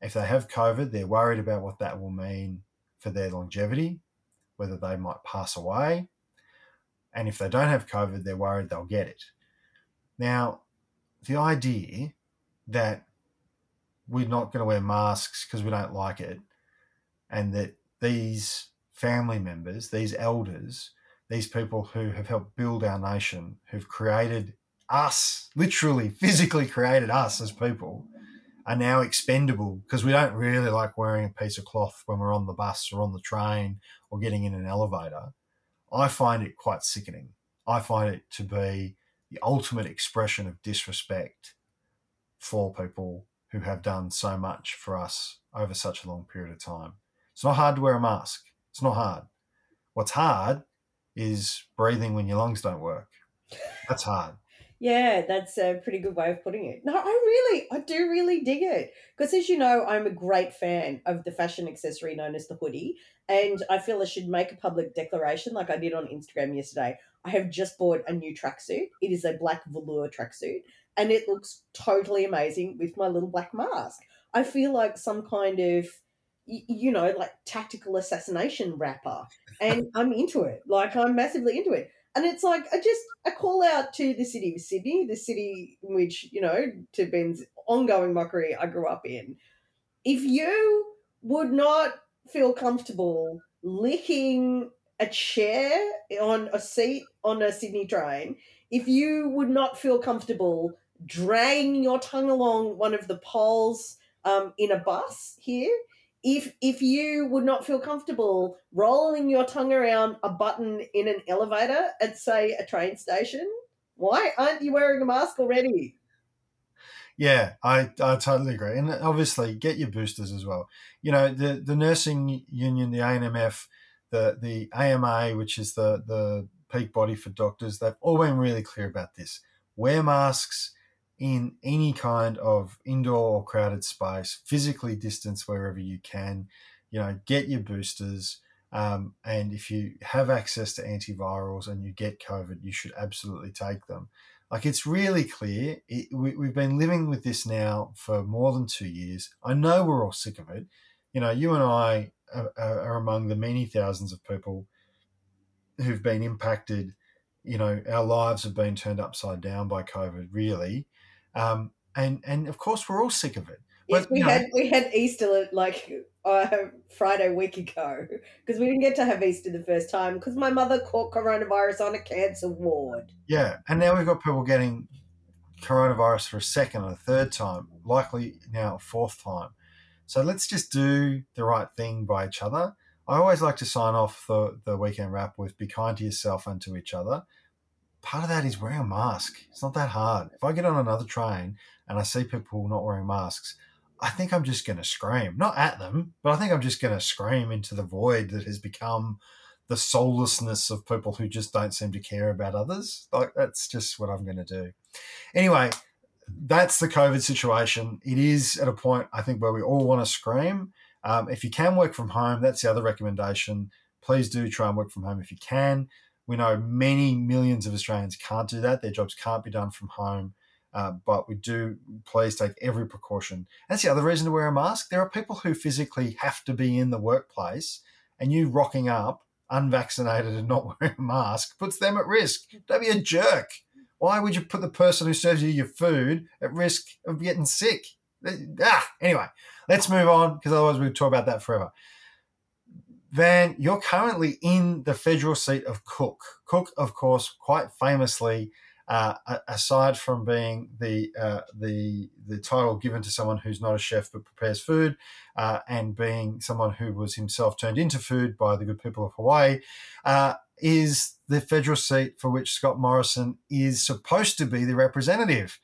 If they have COVID, they're worried about what that will mean for their longevity, whether they might pass away. And if they don't have COVID, they're worried they'll get it. Now, the idea that we're not going to wear masks because we don't like it, and that these family members, these elders, these people who have helped build our nation, who've created us, literally, physically created us as people, are now expendable because we don't really like wearing a piece of cloth when we're on the bus or on the train or getting in an elevator. I find it quite sickening. I find it to be the ultimate expression of disrespect for people who have done so much for us over such a long period of time. It's not hard to wear a mask. It's not hard. What's hard is breathing when your lungs don't work. That's hard. Yeah, that's a pretty good way of putting it. No, I really, I do really dig it. Because as you know, I'm a great fan of the fashion accessory known as the hoodie. And I feel I should make a public declaration like I did on Instagram yesterday. I have just bought a new tracksuit. It is a black velour tracksuit. And it looks totally amazing with my little black mask. I feel like some kind of, you know, like tactical assassination rapper. And <laughs> I'm into it. Like, I'm massively into it. And it's like I just I call out to the city of Sydney, the city in which you know to Ben's ongoing mockery I grew up in. If you would not feel comfortable licking a chair on a seat on a Sydney train, if you would not feel comfortable dragging your tongue along one of the poles um, in a bus here, if if you would not feel comfortable rolling your tongue around a button in an elevator at say a train station why aren't you wearing a mask already? Yeah i i totally agree. And obviously get your boosters as well. You know the the nursing union the anmf the the ama which is the the peak body for doctors they've all been really clear about this. Wear masks in any kind of indoor or crowded space, physically distance wherever you can. You know, get your boosters. Um, and if you have access to antivirals and you get COVID, you should absolutely take them. Like it's really clear. It, we, we've been living with this now for more than two years. I know we're all sick of it. You know, you and I are, are among the many thousands of people who've been impacted. You know, our lives have been turned upside down by COVID, really. Um, and and of course we're all sick of it. But, yes, we had know, we had Easter like uh, Friday week ago because we didn't get to have Easter the first time because my mother caught coronavirus on a cancer ward. Yeah, and now we've got people getting coronavirus for a second and a third time, likely now a fourth time. So let's just do the right thing by each other. I always like to sign off the, the weekend wrap with be kind to yourself and to each other part of that is wearing a mask. It's not that hard. If I get on another train and I see people not wearing masks, I think I'm just going to scream, not at them, but I think I'm just going to scream into the void that has become the soullessness of people who just don't seem to care about others. Like that's just what I'm going to do. Anyway, that's the COVID situation. It is at a point I think where we all want to scream. Um, if you can work from home, that's the other recommendation. Please do try and work from home if you can. We know many millions of Australians can't do that. Their jobs can't be done from home. Uh, but we do please take every precaution. That's the other reason to wear a mask. There are people who physically have to be in the workplace, and you rocking up unvaccinated and not <laughs> wearing a mask puts them at risk. Don't be a jerk. Why would you put the person who serves you your food at risk of getting sick? Ah, anyway, let's move on because otherwise we'll talk about that forever. Van, you're currently in the federal seat of Cook. Cook, of course, quite famously, uh, aside from being the uh, the the title given to someone who's not a chef but prepares food, uh, and being someone who was himself turned into food by the good people of Hawaii, uh, is the federal seat for which Scott Morrison is supposed to be the representative.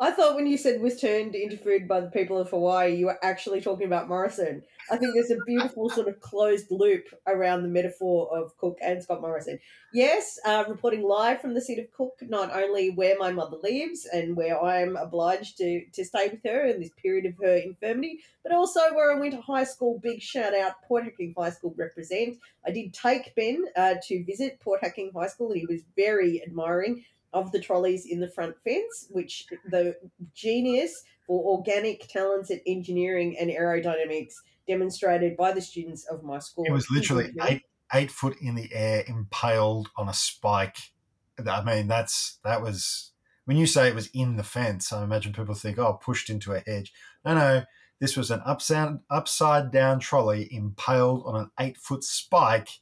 I thought when you said was turned into food by the people of Hawaii, you were actually talking about Morrison. I think there's a beautiful sort of closed loop around the metaphor of Cook and Scott Morrison. Yes, uh, reporting live from the seat of Cook, not only where my mother lives and where I'm obliged to, to stay with her in this period of her infirmity, but also where I went to high school. Big shout out, Port Hacking High School represent. I did take Ben uh, to visit Port Hacking High School, and he was very admiring of the trolleys in the front fence, which the genius for organic talents at engineering and aerodynamics demonstrated by the students of my school. It was literally eight eight foot in the air, impaled on a spike. I mean, that's that was when you say it was in the fence. I imagine people think, oh, pushed into a hedge. No, no, this was an upside upside down trolley impaled on an eight foot spike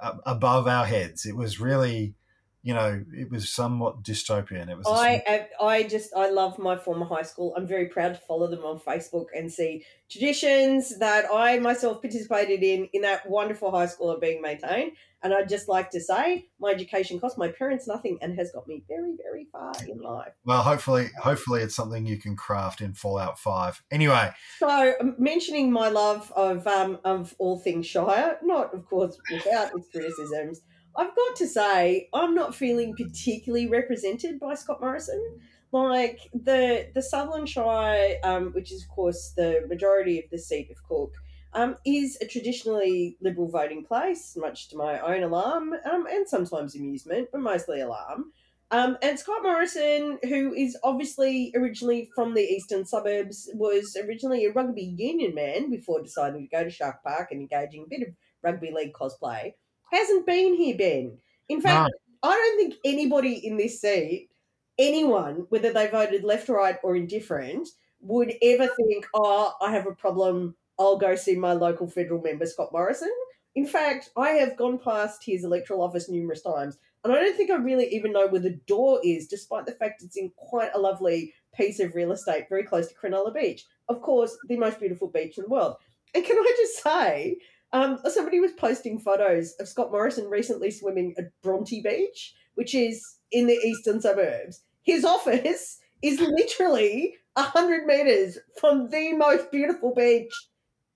uh, above our heads. It was really you know, it was somewhat dystopian. It was. I I just I love my former high school. I'm very proud to follow them on Facebook and see traditions that I myself participated in in that wonderful high school are being maintained. And I'd just like to say, my education cost my parents nothing and has got me very very far in life. Well, hopefully, hopefully it's something you can craft in Fallout Five. Anyway, so um, mentioning my love of um of all things Shire, not of course without its criticisms. I've got to say, I'm not feeling particularly represented by Scott Morrison. Like the the Sutherland Shire, um, which is of course the majority of the seat of Cook, um, is a traditionally liberal voting place, much to my own alarm um, and sometimes amusement, but mostly alarm. Um, and Scott Morrison, who is obviously originally from the eastern suburbs, was originally a rugby union man before deciding to go to Shark Park and engaging in a bit of rugby league cosplay hasn't been here, Ben. In fact, no. I don't think anybody in this seat, anyone, whether they voted left, right, or indifferent, would ever think, oh, I have a problem. I'll go see my local federal member, Scott Morrison. In fact, I have gone past his electoral office numerous times, and I don't think I really even know where the door is, despite the fact it's in quite a lovely piece of real estate very close to Cronulla Beach. Of course, the most beautiful beach in the world. And can I just say, um, somebody was posting photos of Scott Morrison recently swimming at Bronte Beach, which is in the eastern suburbs. His office is literally 100 metres from the most beautiful beach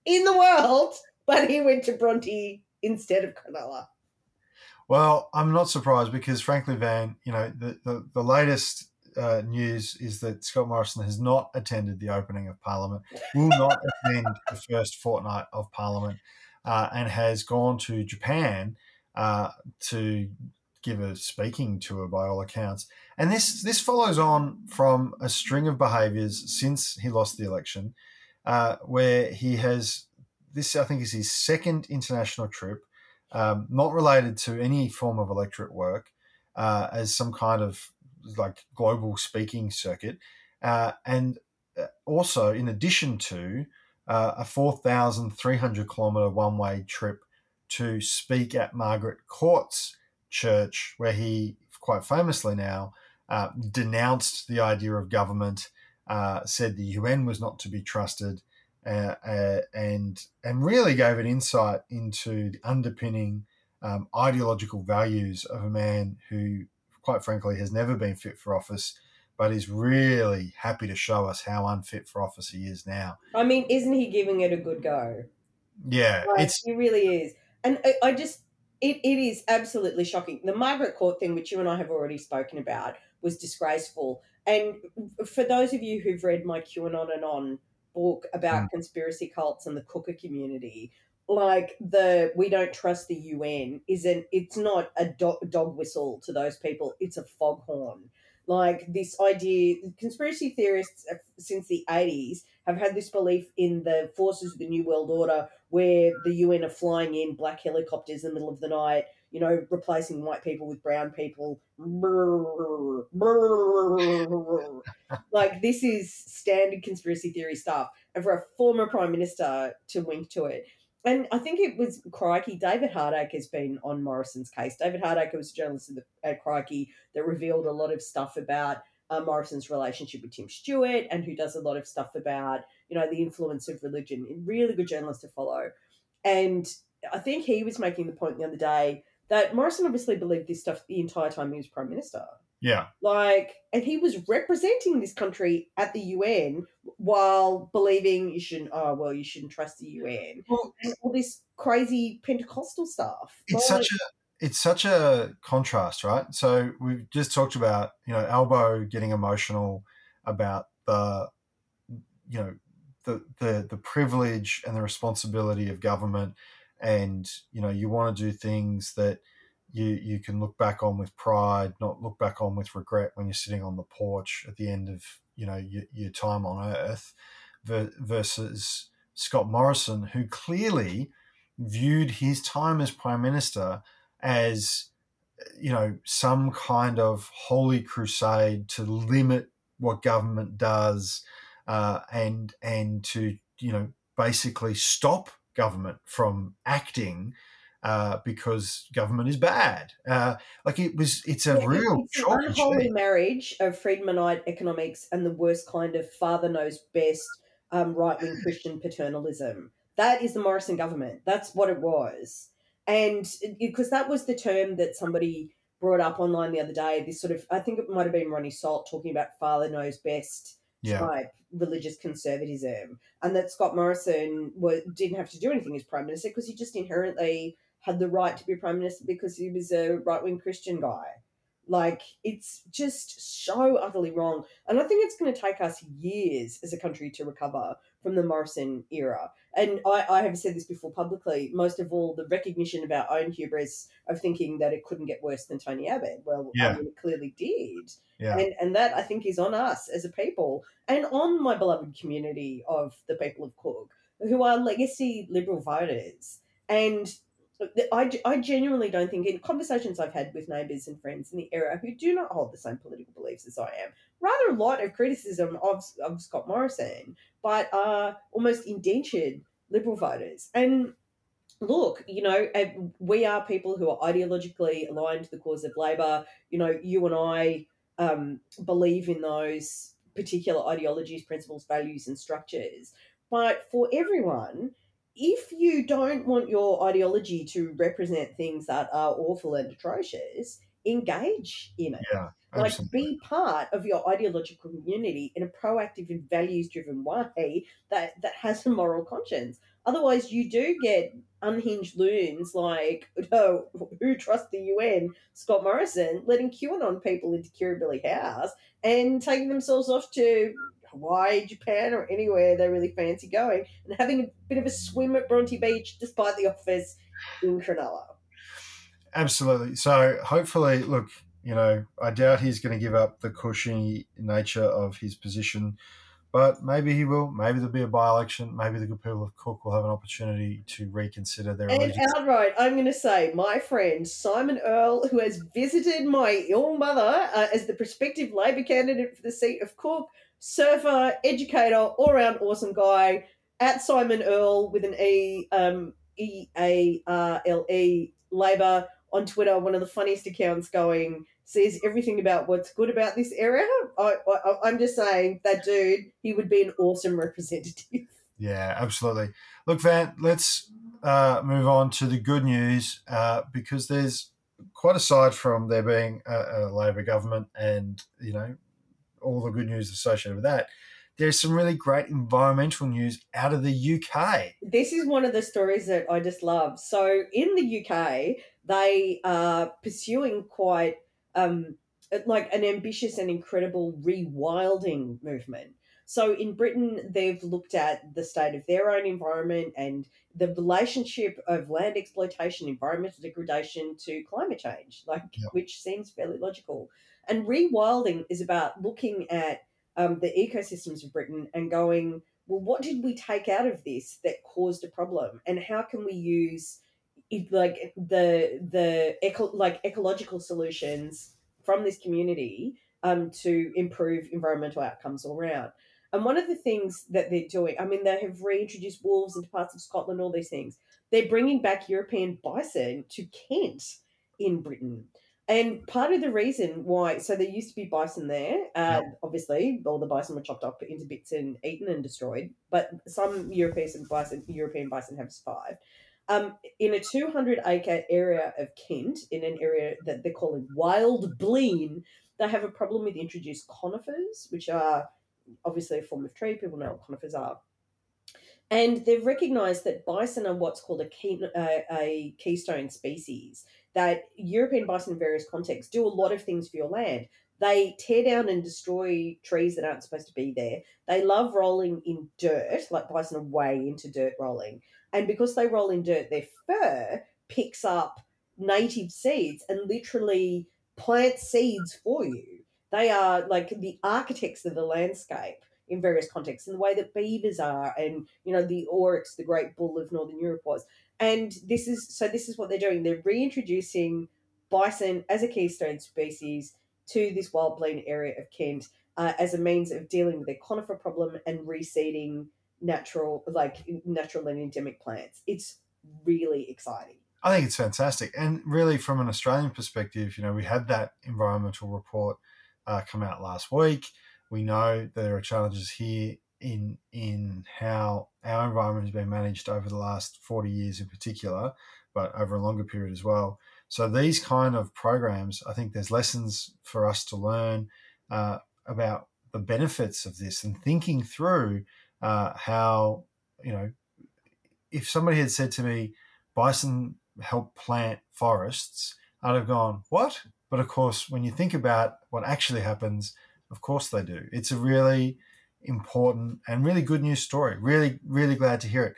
in the world, but he went to Bronte instead of Cronulla. Well, I'm not surprised because, frankly, Van, you know, the, the, the latest uh, news is that Scott Morrison has not attended the opening of Parliament, will not <laughs> attend the first fortnight of Parliament uh, and has gone to Japan uh, to give a speaking tour by all accounts. And this this follows on from a string of behaviours since he lost the election, uh, where he has this I think is his second international trip, um, not related to any form of electorate work, uh, as some kind of like global speaking circuit, uh, and uh, also in addition to uh, a 4,300 kilometre one way trip to speak at Margaret Court's church, where he quite famously now uh, denounced the idea of government, uh, said the UN was not to be trusted, uh, uh, and and really gave an insight into the underpinning um, ideological values of a man who, quite frankly, has never been fit for office but he's really happy to show us how unfit for office he is now. I mean, isn't he giving it a good go? Yeah, like, it's he really is, and I, I just it, it is absolutely shocking. The Margaret Court thing, which you and I have already spoken about, was disgraceful. And for those of you who've read my QAnon and on and On book about mm. conspiracy cults and the cooker community, like the we don't trust the UN isn't it's not a do- dog whistle to those people. It's a foghorn like this idea conspiracy theorists since the 80s have had this belief in the forces of the new world order where the un are flying in black helicopters in the middle of the night you know replacing white people with brown people. <laughs> Like this is standard conspiracy theory stuff and for a former prime minister to wink to it and I think it was Crikey. David Hardaker has been on Morrison's case. David Hardaker was a journalist at, Crikey that revealed a lot of stuff about uh, Morrison's relationship with Tim Stewart, and who does a lot of stuff about you know the influence of religion. Really good journalist to follow. And I think he was making the point the other day that Morrison obviously believed this stuff the entire time he was prime minister. Yeah. Like, and he was representing this country at the UN while believing you shouldn't, oh, well, you shouldn't trust the UN. Well, all this crazy Pentecostal stuff. it's Like, such a it's such a contrast, right? So we've just talked about you know Albo getting emotional about the you know the the the privilege and the responsibility of government, and you know you want to do things that you you can look back on with pride, not look back on with regret when you're sitting on the porch at the end of you know your, your time on Earth, ver- versus Scott Morrison, who clearly viewed his time as prime minister as you know some kind of holy crusade to limit what government does uh, and and to you know basically stop government from acting uh, because government is bad. Uh, like it was, it's a Yeah, real it's an unholy marriage of Friedmanite economics and the worst kind of father knows best um, right wing Christian paternalism. That is the Morrison government. That's what it was. And because that was the term that somebody brought up online the other day, this sort of, I think it might have been Ronni Salt talking about father knows best Yeah, type religious conservatism, and that Scott Morrison was, didn't have to do anything as prime minister because he just inherently had the right to be prime minister because he was a right wing Christian guy. Like it's just so utterly wrong, and I think it's going to take us years as a country to recover from the Morrison era. And I, I have said this before publicly. Most of all, the recognition of our own hubris of thinking that it couldn't get worse than Tony Abbott. Well, Yeah. I mean, it clearly did. yeah, And, and that I think is on us as a people and on my beloved community of the people of Cook, who are legacy Liberal voters. And I, I genuinely don't think, in conversations I've had with neighbours and friends in the area who do not hold the same political beliefs as I am, rather a lot of criticism of, of Scott Morrison, but are almost indentured Liberal voters. And look, you know, we are people who are ideologically aligned to the cause of Labor. You know, you and I um, believe in those particular ideologies, principles, values, and structures. But for everyone, if you don't want your ideology to represent things that are awful and atrocious, engage in it. yeah, Like, absolutely. be part of your ideological community in a proactive and values driven way that, that has a moral conscience. Otherwise, you do get unhinged loons like, oh, <laughs> who trusts the UN? Scott Morrison letting QAnon people into Kirribilli House and taking themselves off to Hawaii, Japan, or anywhere they really fancy going and having a bit of a swim at Bronte Beach despite the offers in Cronulla. Absolutely. So hopefully, look, you know, I doubt he's going to give up the cushy nature of his position, but maybe he will. Maybe there'll be a by-election. Maybe the good people of Cook will have an opportunity to reconsider their And allegiance. outright, I'm going to say, my friend Simon Earle, who has visited my ill mother uh, as the prospective Labor candidate for the seat of Cook, surfer, educator, all round awesome guy, at Simon Earle with an E, um, E A R L E, Labor on Twitter, one of the funniest accounts going, says everything about what's good about this area. I, I, I'm just saying, that dude, he would be an awesome representative. <laughs> Yeah, absolutely. Look, Van, let's uh, move on to the good news uh, because there's quite aside from there being a, a Labor government and you know all the good news associated with that, there's some really great environmental news out of the UK. this is one of the stories that I just love. So in the UK, they are pursuing quite um, like an ambitious and incredible rewilding movement. So in Britain, they've looked at the state of their own environment and the relationship of land exploitation, environmental degradation to climate change, like which seems fairly logical. And rewilding is about looking at um, the ecosystems of Britain and going, well, what did we take out of this that caused a problem, and how can we use like the the eco, like ecological solutions from this community um, to improve environmental outcomes all around. And one of the things that they're doing, I mean, they have reintroduced wolves into parts of Scotland, all these things. They're bringing back European bison to Kent in Britain. And part of the reason why, so there used to be bison there. Uh, Obviously, all the bison were chopped up into bits and eaten and destroyed. But some European bison, European bison have survived. Um, in a 200 acre area of Kent, in an area that they're calling Wild Blean, They have a problem with introduced conifers, which are obviously a form of tree. People know what conifers are. And they've recognised that bison are what's called a, key, uh, a keystone species. That European bison, in various contexts, do a lot of things for your land. They tear down and destroy trees that aren't supposed to be there. They love rolling in dirt, like bison are way into dirt rolling. And because they roll in dirt, their fur picks up native seeds and literally plant seeds for you. They are like the architects of the landscape in various contexts, and the way that beavers are, and you know the aurochs, the great bull of northern Europe was. And this is so. This is what they're doing. They're reintroducing bison as a keystone species to this wild plain area of Kent uh, as a means of dealing with their conifer problem and reseeding natural, like natural and endemic plants. It's really exciting. I think it's fantastic, and really from an Australian perspective, you know, we had that environmental report uh, come out last week. We know there are challenges here in in how our environment has been managed over the last 40 years in particular, but over a longer period as well. So these kind of programs, I think there's lessons for us to learn uh, about the benefits of this and thinking through uh, how you know if somebody had said to me, bison help plant forests, I'd have gone, what? But of course, when you think about what actually happens, of course they do. It's a really important and really good news story. Really, really glad to hear it.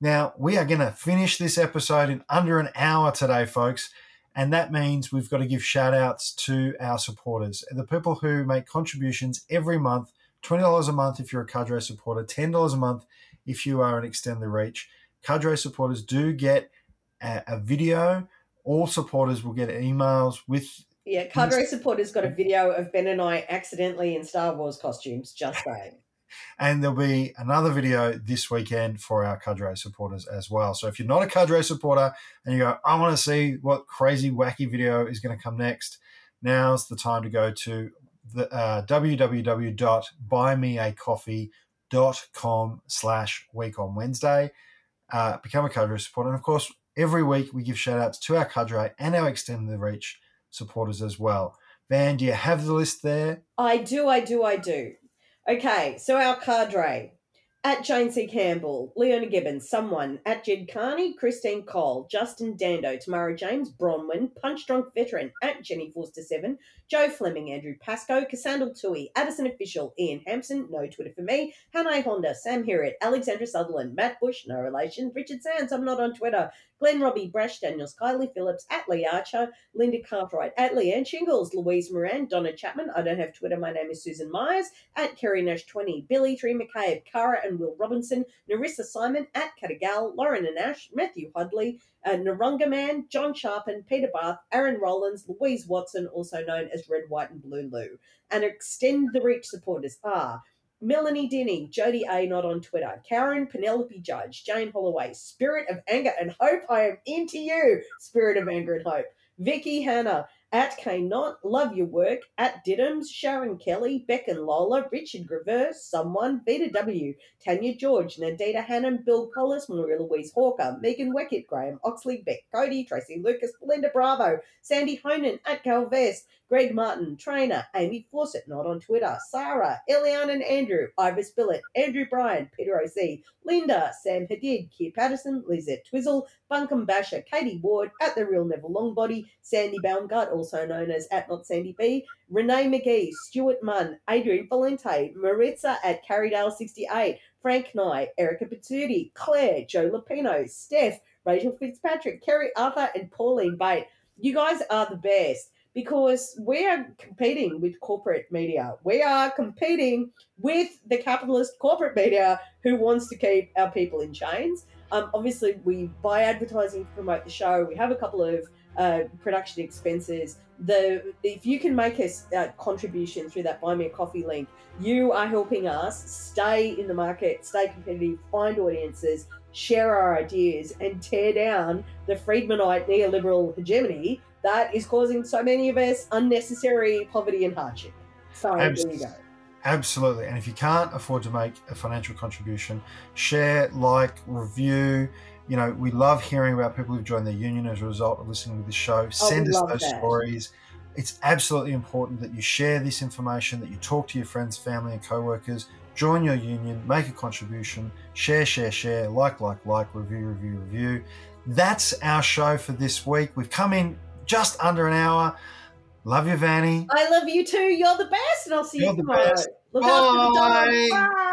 Now, we are going to finish this episode in under an hour today, folks. And that means we've got to give shout outs to our supporters, the people who make contributions every month $20 a month if you're a Cadre supporter, $10 a month if you are an Extend the Reach. Cadre supporters do get a, a video. All supporters will get emails with yeah, Cadre supporters got a video of Ben and I accidentally in Star Wars costumes, just saying. And there'll be another video this weekend for our Cadre supporters as well. So if you're not a Cadre supporter and you go, I want to see what crazy, wacky video is going to come next, now's the time to go to the uh, www.buymeacoffee.com slash week on Wednesday. Uh, become a Cadre supporter. And of course, every week we give shout outs to our Cadre and our Extend the Reach supporters as well. Van, do you have the list there? I do, I do, I do. Okay, so our cadre. At Jane C. Campbell, Leona Gibbons, someone. At Jed Carney, Christine Cole, Justin Dando, Tamara James, Bronwyn, Punch Drunk Veteran. At Jenny Forster 7, Joe Fleming, Andrew Pascoe, Cassandra Tui, Addison Official, Ian Hampson, no Twitter for me, Hannah Honda, Sam Herriott, Alexandra Sutherland, Matt Bush, no relation, Richard Sands, I'm not on Twitter, Glenn Robbie, Brash Daniels, Kylie Phillips, at Lee Archer, Linda Cartwright, at Leanne Shingles, Louise Moran, Donna Chapman, I don't have Twitter, my name is Susan Myers, at Kerry Nash 20, Billy Tree McCabe, Cara and Will Robinson, Narissa Simon, at Catagal, Lauren and Ash, Matthew Hudley, uh, Narunga Man, John Sharpen, Peter Bath, Aaron Rollins, Louise Watson, also known as Red, White and Blue Lou. And Extend the Reach supporters are Melanie Denny, Jody A, not on Twitter, Karen Penelope Judge, Jane Holloway, Spirit of Anger and Hope, I am into you, Spirit of Anger and Hope, Vicky Hannah, at K Not, Love Your Work, at Diddums, Sharon Kelly, Beck and Lola, Richard Graver, Someone, Vita W, Tanya George, Nadita Hannon, Bill Collis, Maria Louise Hawker, Megan Weckett, Graham Oxley, Beck Cody, Tracy Lucas, Belinda Bravo, Sandy Honan, at Calvest, Greg Martin, Trainer, Amy Fawcett, not on Twitter, Sarah, Eliane and Andrew, Ivis Billett, Andrew Bryan, Peter O.C., Linda, Sam Hadid, Keir Patterson, Lizette Twizzle, Buncombe Basher, Katie Ward, at The Real Neville Longbody, Sandy Baumgart, also known as at Not Sandy B, Renee McGee, Stuart Munn, Adrian Valente, Maritza at Carrydale68, Frank Nye, Erica Pizzuti, Claire, Joe Lapino, Steph, Rachel Fitzpatrick, Kerry Arthur, and Pauline Bate. You guys are the best because we are competing with corporate media. We are competing with the capitalist corporate media who wants to keep our people in chains. Um, obviously, we buy advertising to promote the show. We have a couple of uh, production expenses. The if you can make a uh, contribution through that buy me a coffee link, you are helping us stay in the market, stay competitive, find audiences, share our ideas, and tear down the Friedmanite neoliberal hegemony that is causing so many of us unnecessary poverty and hardship. So Abs- there you go. Absolutely. And if you can't afford to make a financial contribution, share, like, review. You know, we love hearing about people who've joined the union as a result of listening to the show. Oh, Send us those that. stories. It's absolutely important that you share this information, that you talk to your friends, family, and co workers, join your union, make a contribution, share, share, share, like, like, like, review, review, review. That's our show for this week. We've come in just under an hour. Love you, Vanny. I love you too. You're the best, and I'll see You're you tomorrow. Look after the dog. Bye.